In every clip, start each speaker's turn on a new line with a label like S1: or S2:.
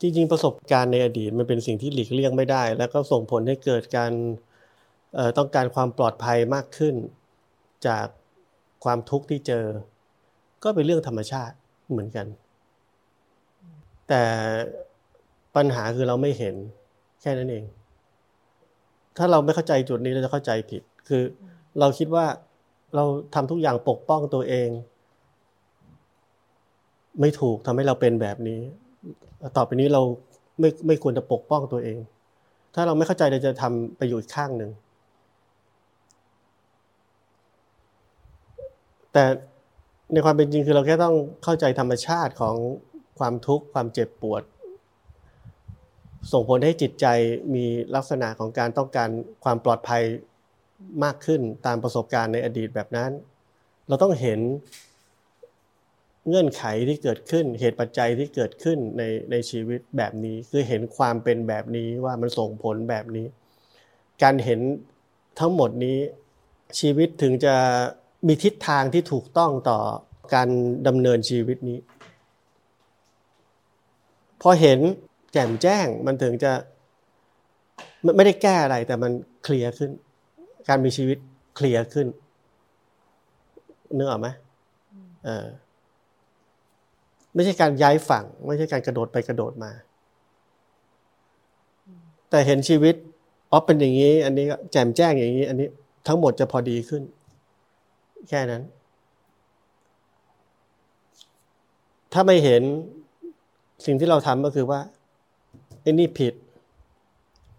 S1: จริง ๆ ประสบการณ์ในอดีตมันเป็นสิ่งที่หลีกเลี่ยงไม่ได้ แล้วก็ส่งผลให้เกิดการต้องการความปลอดภัยมากขึ้น จากความทุกข์ที่เจอ ก็เป็นเรื่องธรรมชาติเหมือนกัน แต่ปัญหาคือเราไม่เห็นแค่นั้นเอง ถ้าเราไม่เข้าใจจุดนี้เราจะเข้าใจผิด คือเราคิดว่าเราทำทุกอย่างปกป้องตัวเอง ไม่ถูกทำให้เราเป็นแบบนี้ ต่อไปนี้เราไม่ไม่ควรจะปกป้องตัวเอง ถ้าเราไม่เข้าใจเราจะทำไปอยู่อีกข้างหนึ่ง แต่ในความเป็นจริงคือเราแค่ต้องเข้าใจธรรมชาติของความทุกข์ความเจ็บปวด ส่งผลให้จิตใจมีลักษณะของการต้องการความปลอดภัยมากขึ้นตามประสบการณ์ในอดีตแบบนั้น เราต้องเห็น เงื่อนไขที่เกิดขึ้น เหตุปัจจัยที่เกิดขึ้นในในชีวิตแบบนี้ คือเห็นความเป็นแบบนี้ว่ามันส่งผลแบบนี้ การเห็นทั้งหมดนี้ชีวิตถึงจะมีทิศทางที่ถูกต้องต่อการดำเนินชีวิตนี้ พอเห็นแจ่มแจ้งมันถึงจะไม่ได้แก้อะไรแต่มันเคลียร์ขึ้น การมีชีวิตเคลียร์ขึ้นนึกออกไหมเออ ไม่ใช่การย้ายฝั่ง ไม่ใช่การกระโดดไปกระโดดมา แต่เห็นชีวิตอ๋อเป็นอย่างนี้ อันนี้แจ่มแจ้งอย่างนี้ อันนี้ทั้งหมดจะพอดีขึ้น แค่นั้น ถ้าไม่เห็นสิ่งที่เราทำก็คือว่าไอ้นี่ผิด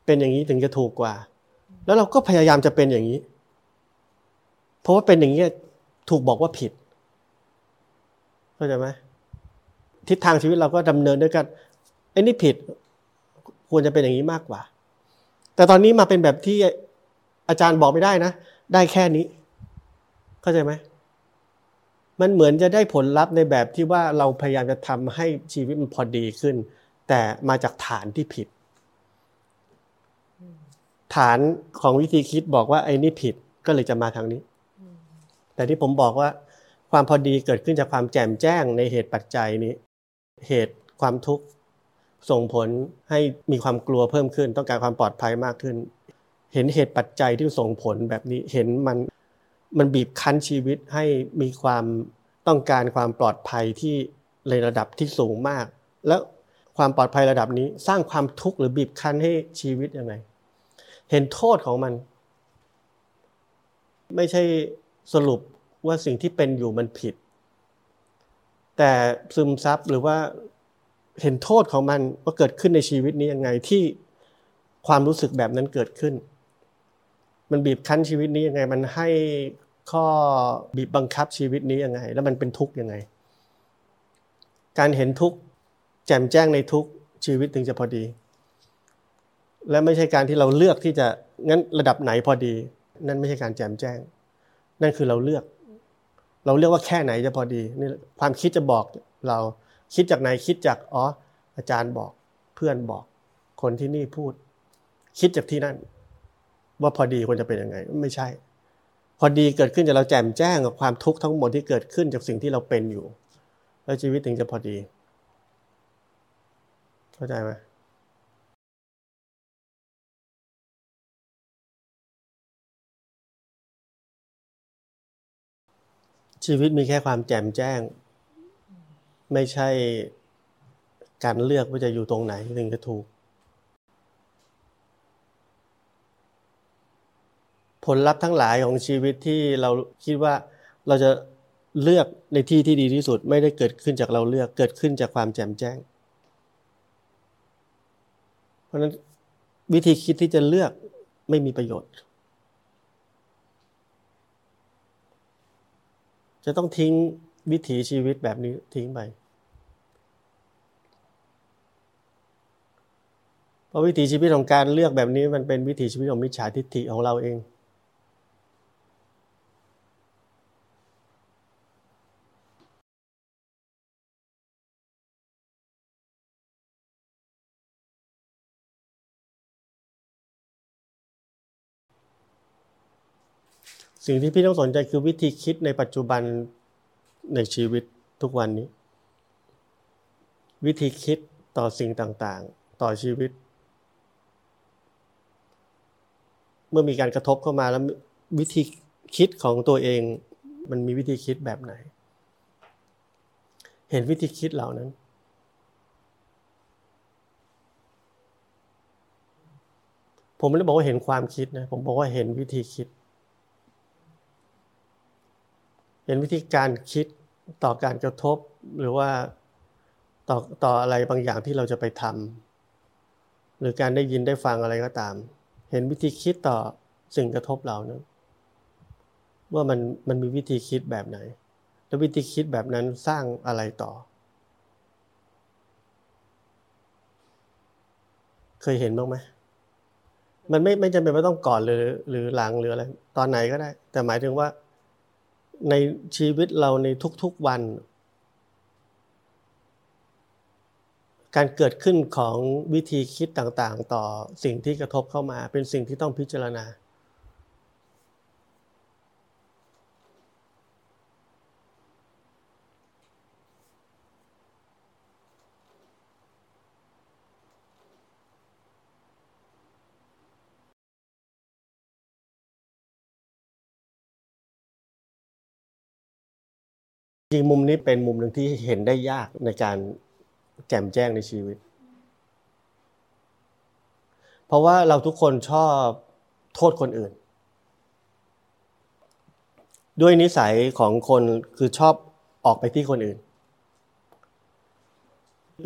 S1: เป็นอย่างนี้ถึงจะถูกกว่า แล้วเราก็พยายามจะเป็นอย่างนี้ เพราะว่าเป็นอย่างนี้ถูกบอกว่าผิดเข้าใจไหม ทิศทางชีวิตเราก็ดำเนินด้วยกันไอ้นี่ผิดควรจะเป็นอย่างนี้มากกว่า แต่ตอนนี้มาเป็นแบบที่อาจารย์บอกไม่ได้นะ ได้แค่นี้ เข้าใจไหมมันเหมือนจะได้ผลลัพธ์ในแบบที่ว่าเราพยายามจะทำให้ชีวิตมันพอดีขึ้น แต่มาจากฐานที่ผิด ฐานของวิธีคิดบอกว่าไอ้นี่ผิดก็เลยจะมาทางนี้ แต่ที่ผมบอกว่าความพอดีเกิดขึ้นจากความแจ่มแจ้งในเหตุปัจจัยนี้ เหตุความทุกข์ส่งผลให้มีความกลัวเพิ่มขึ้น ต้องการความปลอดภัยมากขึ้น เห็นเหตุปัจจัยที่ส่งผลแบบนี้เห็นมันมันบีบคั้นชีวิตให้มีความต้องการความปลอดภัยที่ในระดับที่สูงมาก แล้วความปลอดภัยระดับนี้สร้างความทุกข์หรือบีบคั้นให้ชีวิตยังไง เห็นโทษของมัน ไม่ใช่สรุปว่าสิ่งที่เป็นอยู่มันผิด แต่ซึมซับหรือว่าเห็นโทษของมันว่าเกิดขึ้นในชีวิตนี้ยังไงที่ความรู้สึกแบบนั้นเกิดขึ้น มันบีบคั้นชีวิตนี้ยังไง มันให้ข้อบีบบังคับชีวิตนี้ยังไง แล้วมันเป็นทุกข์ยังไง การเห็นทุกข์แจ่มแจ้งในทุกข์ชีวิตถึงจะพอดี และไม่ใช่การที่เราเลือกที่จะงั้นระดับไหนพอดี นั่นไม่ใช่การแจ่มแจ้ง นั่นคือเราเลือก เราเลือกว่าแค่ไหนจะพอดีนี่ความคิดจะบอกเราคิดจากไหนคิดจากอ๋ออาจารย์บอกเพื่อนบอกคนที่นี่พูด คิดจากที่นั่น ว่าพอดีควรจะเป็นยังไง ไม่ใช่ พอดีเกิดขึ้นจากเราแจ่มแจ้งกับความทุกข์ทั้งหมดที่เกิดขึ้นจากสิ่งที่เราเป็นอยู่ แล้วชีวิตถึงจะพอดี เข้าใจไหม ชีวิตมีแค่ความแจ่มแจ้ง ไม่ใช่การเลือกว่าจะอยู่ตรงไหนถึงจะถูก ผลลัพธ์ทั้งหลายของชีวิตที่เราคิดว่าเราจะเลือกในที่ที่ดีที่สุดไม่ได้เกิดขึ้นจากเราเลือกเกิดขึ้นจากความแจ่มแจ้ง เพราะฉะนั้นวิธีคิดที่จะเลือกไม่มีประโยชน์ จะต้องทิ้งวิถีชีวิตแบบนี้ทิ้งไปเพราะวิถีชีวิตของการเลือกแบบนี้มันเป็นวิถีชีวิตของมิจฉาทิฏฐิของเราเอง สิ่งที่พี่ต้องสนใจคือวิธีคิดในปัจจุบันในชีวิตทุกวันนี้ วิธีคิดต่อสิ่งต่างๆ ต่อชีวิต เมื่อมีการกระทบเข้ามาแล้ววิธีคิดของตัวเอง มันมีวิธีคิดแบบไหน เห็นวิธีคิดเหล่านั้น ผมไม่ได้บอกว่าเห็นความคิดนะ ผมบอกว่าเห็นวิธีคิด เห็นวิธีการคิดต่อการกระทบหรือว่าต่อต่ออะไรบางอย่างที่เราจะไปทำหรือการได้ยินได้ฟังอะไรก็ตาม เห็นวิธีคิดต่อสิ่งกระทบเรานั้นว่ามันมันมีวิธีคิดแบบไหน แล้ววิธีคิดแบบนั้นสร้างอะไรต่อ เคยเห็นบ้างไหมมันไม่ไม่จำเป็นว่าต้องก่อนหรือหรือหลังหรืออะไร ตอนไหนก็ได้ แต่หมายถึงว่า ในชีวิตเราในทุกๆวัน การเกิดขึ้นของวิธีคิดต่างๆ ต่อสิ่งที่กระทบเข้ามา เป็นสิ่งที่ต้องพิจารณา จริงมุมนี้เป็นมุมหนึ่งที่เห็นได้ยากในการแจ่มแจ้งในชีวิต เพราะว่าเราทุกคนชอบโทษคนอื่น ด้วยนิสัยของคนคือชอบออกไปที่คนอื่น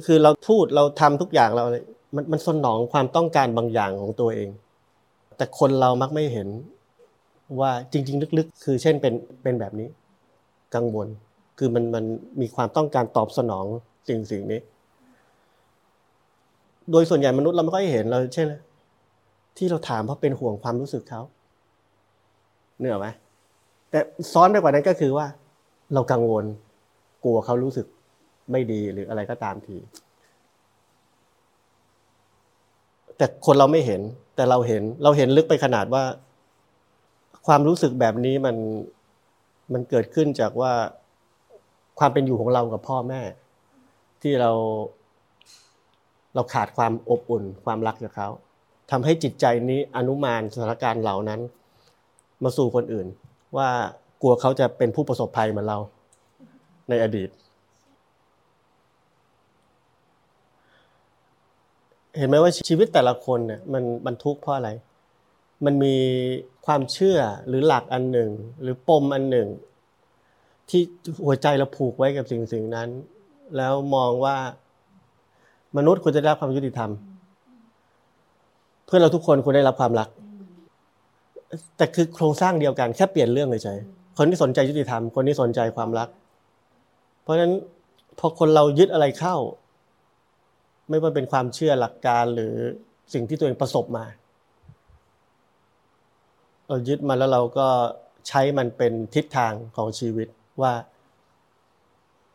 S1: คือเราพูดเราทำทุกอย่างเรามันมันสนองความต้องการบางอย่างของตัวเอง แต่คนเรามักไม่เห็นว่าจริง ๆ ลึกๆ คือเช่นเป็นเป็นแบบนี้ กังวล คือมันมันมีความต้องการตอบสนองสิ่งสิ่งนี้ โดยส่วนใหญ่มนุษย์เราไม่ค่อยเห็นเราเช่นที่เราถามเพราะเป็นห่วงความรู้สึกเขาเหนื่อยไหมแต่ซ้อนไปกว่านั้นก็คือว่า เรากังวลกลัวเขารู้สึกไม่ดีหรืออะไรก็ตามที แต่คนเราไม่เห็น แต่เราเห็น เราเห็นลึกไปขนาดว่า ความรู้สึกแบบนี้มันมันเกิดขึ้นจากว่า ความเป็นอยู่ของเรากับพ่อแม่ ที่เรา เราขาดความอบอุ่น ความรักจากเขาทำให้จิตใจนี้อนุมานสถานการณ์เหล่านั้น มาสู่คนอื่น ว่ากลัวเขาจะเป็นผู้ประสบภัยเหมือนเรา ในอดีต เห็นไหมว่าชีวิตแต่ละคนเนี่ยมันมันทุกเพราะอะไร มันมีความเชื่อหรือหลักอันหนึ่ง หรือปมอันหนึ่ง ที่หัวใจเราผูกไว้กับสิ่งสิ่งนั้น แล้วมองว่ามนุษย์ควรจะได้รับความยุติธรรม เพื่อเราทุกคนควรได้รับความรัก แต่คือโครงสร้างเดียวกันแค่เปลี่ยนเรื่องเฉยๆคนที่สนใจยุติธรรม คนที่สนใจความรัก เพราะฉะนั้นพอคนเรายึดอะไรเข้า ไม่ว่าเป็นความเชื่อหลักการหรือสิ่งที่ตัวเองประสบมาเรายึดมาแล้วเราก็ใช้มันเป็นทิศทางของชีวิต ว่า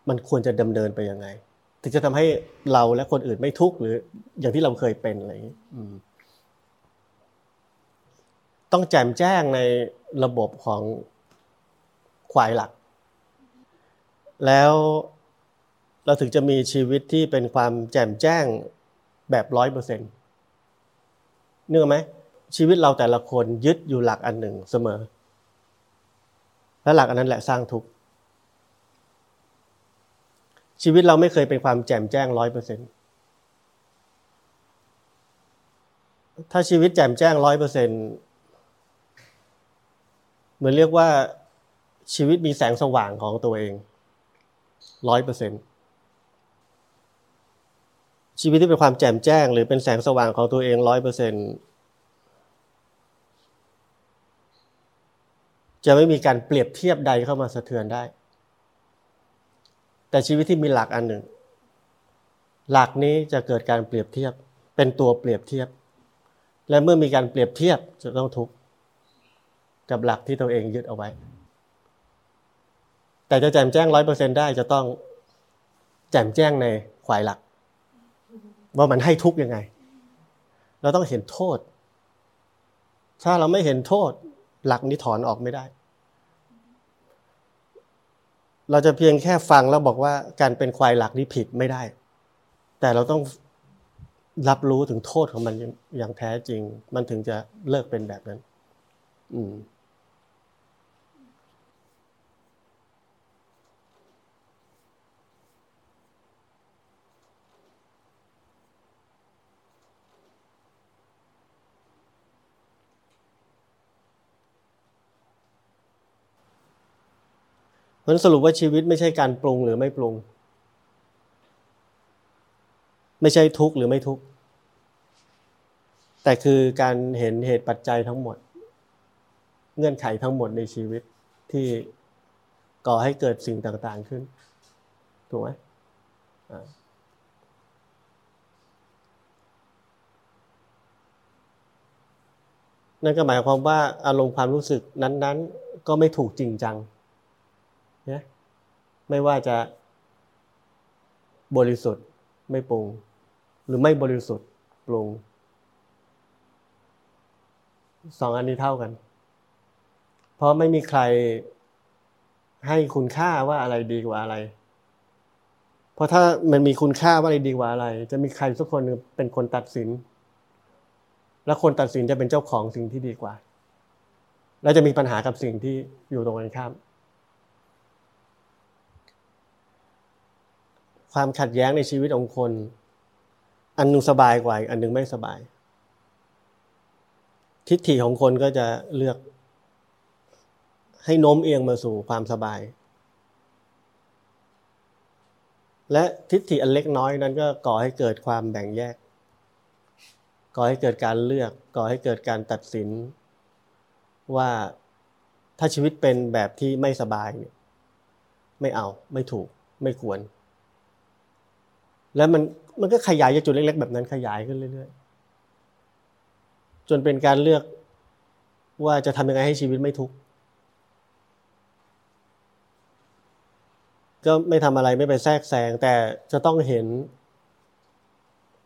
S1: มันควรจะดำเนินไปยังไง ถึงจะทำให้เราและคนอื่นไม่ทุกข์หรืออย่างที่เราเคยเป็นอะไรอย่างนี้ต้องแจมแจ้งในระบบของควายหลัก แล้วเราถึงจะมีชีวิตที่เป็นความแจ่มแจ้งแบบร้อยเปอร์เซ็นต์เนื่อไหมชีวิตเราแต่ละคนยึดอยู่หลักอันหนึ่งเสมอ และหลักอันนั้นแหละสร้างทุกข์ ชีวิตเราไม่เคยเป็นความแจ่มแจ้งร้อยเปอร์เซ็นถ้าชีวิตแจ่มแจ้งร้อยเปอร์เซ็นเหมือนเรียกว่าชีวิตมีแสงสว่างของตัวเองร้อยเปอร์เซ็นชีวิตที่เป็นความแจ่มแจ้ง หรือเป็นแสงสว่างของตัวเองร้อยเปอร์เซ็นจะไม่มีการเปรียบเทียบใดเข้ามาสะเทือนได้ แต่ชีวิตที่มีหลักอันหนึ่ง หลักนี้จะเกิดการเปรียบเทียบ เป็นตัวเปรียบเทียบ และเมื่อมีการเปรียบเทียบจะต้องทุกข์กับหลักที่ตัวเองยึดเอาไว้ แต่จะแจ่มแจ้งร้อยเปอร์เซ็นได้จะต้องแจ่มแจ้งในควายหลัก ว่ามันให้ทุกข์ยังไง เราต้องเห็นโทษ ถ้าเราไม่เห็นโทษ หลักนี้ถอนออกไม่ได้ เราจะเพียงแค่ฟังแล้วบอกว่าการเป็นควายหลักนี่ผิดไม่ได้ แต่เราต้องรับรู้ถึงโทษของมันอย่างแท้จริง มันถึงจะเลิกเป็นแบบนั้น อืม มันสรุปว่าชีวิตไม่ใช่การปรุงหรือไม่ปรุง ไม่ใช่ทุกข์หรือไม่ทุกข์แต่คือการเห็นเหตุปัจจัยทั้งหมด เงื่อนไขทั้งหมดในชีวิตที่ก่อให้เกิดสิ่งต่างๆขึ้น ถูกไหมนั่นก็หมายความว่าอารมณ์ความรู้สึกนั้น ๆ ก็ไม่ถูกจริงจัง ไม่ว่าจะบริสุทธิ์ไม่ปรุง หรือไม่บริสุทธิ์ปรุงสองอันนี้เท่ากัน เพราะไม่มีใครให้คุณค่าว่าอะไรดีกว่าอะไร เพราะถ้ามันมีคุณค่าว่าอะไรดีกว่าอะไร จะมีใครสักคนเป็นคนตัดสิน และคนตัดสินจะเป็นเจ้าของสิ่งที่ดีกว่า แล้วจะมีปัญหากับสิ่งที่อยู่ตรงกันข้าม ความขัดแย้งในชีวิตของคน อันนึงสบายกว่าอันนึงไม่สบาย ทิฏฐิของคนก็จะเลือก ให้โน้มเอียงมาสู่ความสบาย และทิฏฐิอันเล็กน้อยนั้นก็ก่อให้เกิดความแบ่งแยก ก่อให้เกิดการเลือก ก่อให้เกิดการตัดสิน ว่าถ้าชีวิตเป็นแบบที่ไม่สบายเนี่ยไม่เอาไม่ถูกไม่ควร แล้วมันมันก็ขยายจากจุดเล็ก ๆ แบบนั้นขยายขึ้นเรื่อยๆ จนเป็นการเลือกว่าจะทำยังไงให้ชีวิตไม่ทุกข์ก็ไม่ทำอะไรไม่ไปแทรกแซงแต่จะต้องเห็น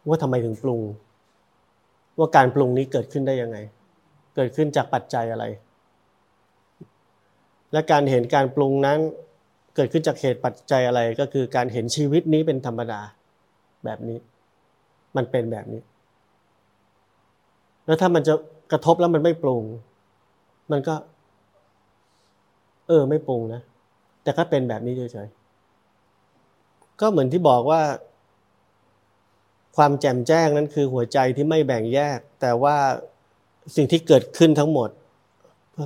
S1: ว่าทำไมถึงปรุง ว่าการปรุงนี้เกิดขึ้นได้ยังไง เกิดขึ้นจากปัจจัยอะไร และการเห็นการปรุงนั้นเกิดขึ้นจากเหตุปัจจัยอะไรก็คือการเห็นชีวิตนี้เป็นธรรมดา แบบนี้ มันเป็นแบบนี้ แล้วถ้ามันจะกระทบแล้วมันไม่ปรุง มันก็ เออ ไม่ปรุงนะ แต่ก็เป็นแบบนี้เฉยๆ ก็เหมือนที่บอกว่า ความแจ่มแจ้งนั้นคือหัวใจที่ไม่แบ่งแยก แต่ว่าสิ่งที่เกิดขึ้นทั้งหมด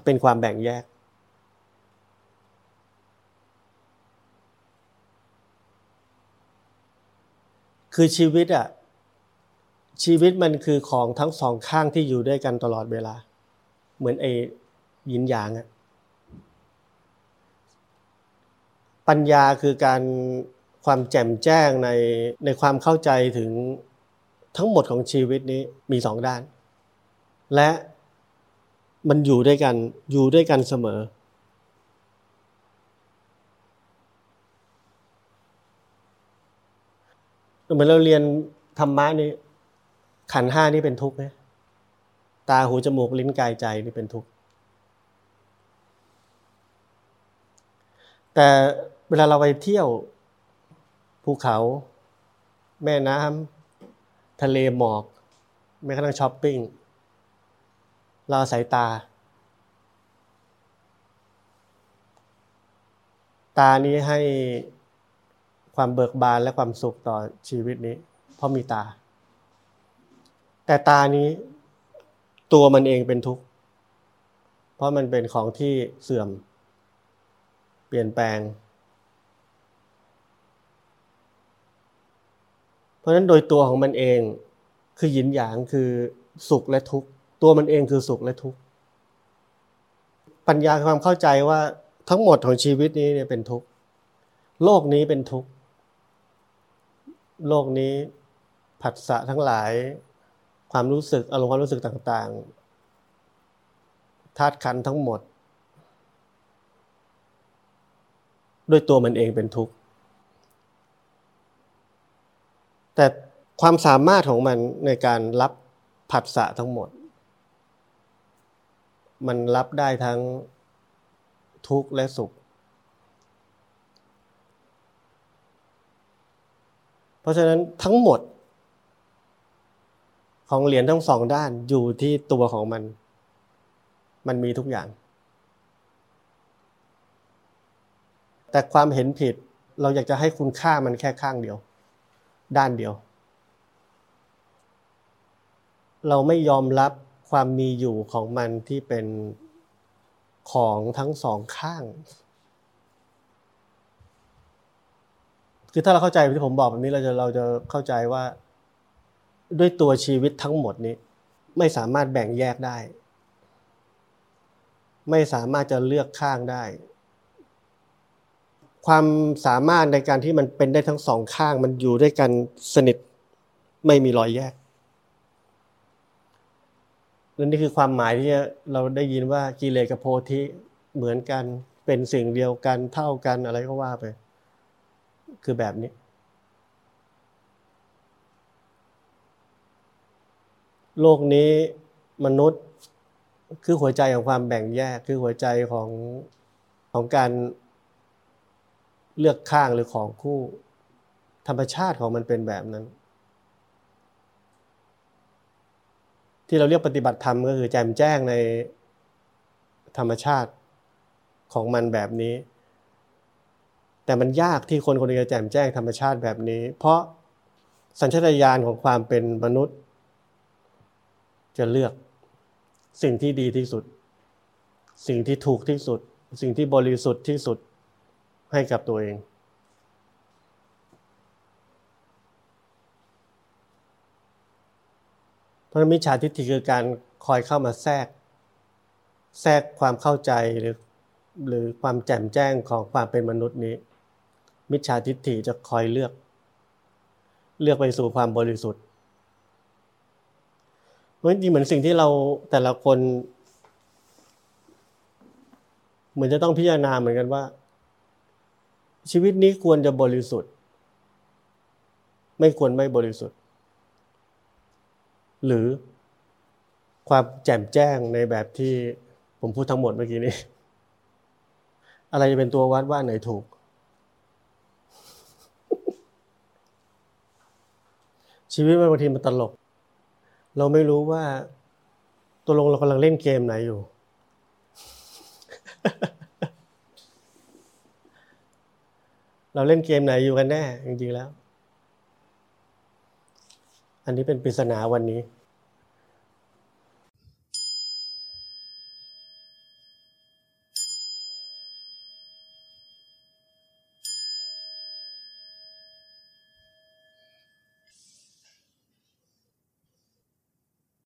S1: เป็นความแบ่งแยก คือชีวิตอะชีวิตมันคือของทั้งสองข้างที่อยู่ด้วยกันตลอดเวลา เหมือนไอ้ยินหยางอะปัญญาคือการความแจ่มแจ้งในในความเข้าใจถึงทั้งหมดของชีวิตนี้มีสองด้าน และมันอยู่ด้วยกันอยู่ด้วยกันเสมอ เหมือนเราเรียนธรรมะนี่ขันห้านี่เป็นทุกข์ไหมตาหูจมูกลิ้นกายใจนี่เป็นทุกข์แต่เวลาเราไปเที่ยวภูเขา แม่น้ำทะเลหมอกแม้กระทั่งช้อปปิ้งเราสายตา ตานี้ให้ ความเบิกบานและความสุขต่อชีวิตนี้ เพราะมีตา แต่ตานี้ตัวมันเองเป็นทุกข์ เพราะมันเป็นของที่เสื่อม เปลี่ยนแปลง เพราะฉะนั้นโดยตัวของมันเองคือหยินหยางคือสุขและทุกข์ ตัวมันเองคือสุขและทุกข์ ปัญญาความเข้าใจว่าทั้งหมดของชีวิตนี้เนี่ยเป็นทุกข์ โลกนี้เป็นทุกข์ โลกนี้ผัสสะทั้งหลาย ความรู้สึกอารมณ์ความรู้สึกต่างๆธาตุขันทั้งหมด ด้วยตัวมันเองเป็นทุกข์ แต่ความสามารถของมันในการรับผัสสะทั้งหมด มันรับได้ทั้งทุกข์และสุข เพ ราะฉะนั้นทั้งหมด ของเหรียญทั้งสองด้านอยู่ที่ตัวของมัน มันมีทุกอย่าง แต่ความเห็นผิดเราอยากจะให้คุณค่ามันแค่ข้างเดียว ด้านเดียว เราไม่ยอมรับความมีอยู่ของมันที่เป็นของทั้งสองข้าง คือถ้าเราเข้าใจที่ผมบอกแบบนี้เราจะเราจะเข้าใจว่า ด้วยตัวชีวิตทั้งหมดนี้ ไม่สามารถแบ่งแยกได้ ไม่สามารถจะเลือกข้างได้ ความสามารถในการที่มันเป็นได้ทั้งสองข้าง มันอยู่ด้วยกันสนิทไม่มีรอยแยกนั่นนี่คือความหมายที่เราได้ยินว่ากิเลสกับโพธิเหมือนกันเป็นสิ่งเดียวกันเท่ากันอะไรก็ว่าไป คือแบบนี้ โลกนี้มนุษย์คือหัวใจของความแบ่งแยก คือหัวใจของของการเลือกข้างหรือของคู่ ธรรมชาติของมันเป็นแบบนั้น ที่เราเรียกปฏิบัติธรรมก็คือแจมแจ้งในธรรมชาติของมันแบบนี้ แต่มันยากที่คนคนนึงจะแจมแจ้งธรรมชาติแบบนี้ เพราะสัญชาตญาณของความเป็นมนุษย์ จะเลือกสิ่งที่ดีที่สุด สิ่งที่ถูกที่สุด สิ่งที่บริสุทธิ์ที่สุดให้กับตัวเองเพราะมิจฉาทิฏฐิคือการคอยเข้ามาแทรก แทรกความเข้าใจหรือหรือความแจ่มแจ้งของความเป็นมนุษย์นี้ มิจฉาทิฏฐิจะคอยเลือก เลือกไปสู่ความบริสุทธิ์เพราะจริงเหมือนสิ่งที่เราแต่ละคน เหมือนจะต้องพิจารณาเหมือนกันว่า ชีวิตนี้ควรจะบริสุทธิ์ ไม่ควรไม่บริสุทธิ์ หรือความแจ่มแจ้งในแบบที่ผมพูดทั้งหมดเมื่อกี้นี้ อะไรจะเป็นตัววัดว่าไหนถูก ชีวิตบางทีมันตลก เราไม่รู้ว่าตัวลงเรากำลังเล่นเกมไหนอยู่ เราเล่นเกมไหนอยู่กันแน่ จริงๆแล้ว อันนี้เป็นปริศนาวันนี้